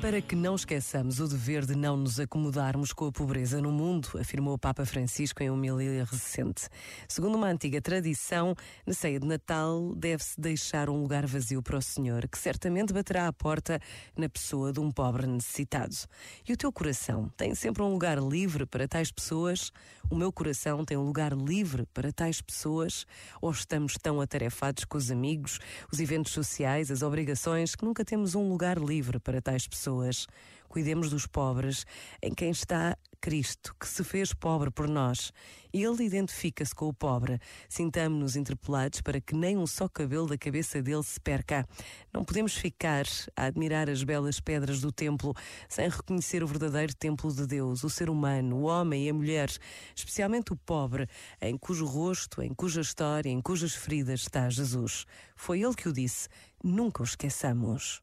Para que não esqueçamos o dever de não nos acomodarmos com a pobreza no mundo, afirmou o Papa Francisco em homilia recente. Segundo uma antiga tradição, na ceia de Natal deve-se deixar um lugar vazio para o Senhor, que certamente baterá à porta na pessoa de um pobre necessitado. E o teu coração tem sempre um lugar livre para tais pessoas? O meu coração tem um lugar livre para tais pessoas? Ou estamos tão atarefados com os amigos, os eventos sociais, as obrigações, que nunca temos um lugar livre para tais pessoas? Pessoas. Cuidemos dos pobres, em quem está Cristo, que se fez pobre por nós. Ele identifica-se com o pobre. Sintamos-nos interpelados para que nem um só cabelo da cabeça dele se perca. Não podemos ficar a admirar as belas pedras do templo sem reconhecer o verdadeiro templo de Deus, o ser humano, o homem e a mulher, especialmente o pobre, em cujo rosto, em cuja história, em cujas feridas está Jesus. Foi ele que o disse. Nunca o esqueçamos.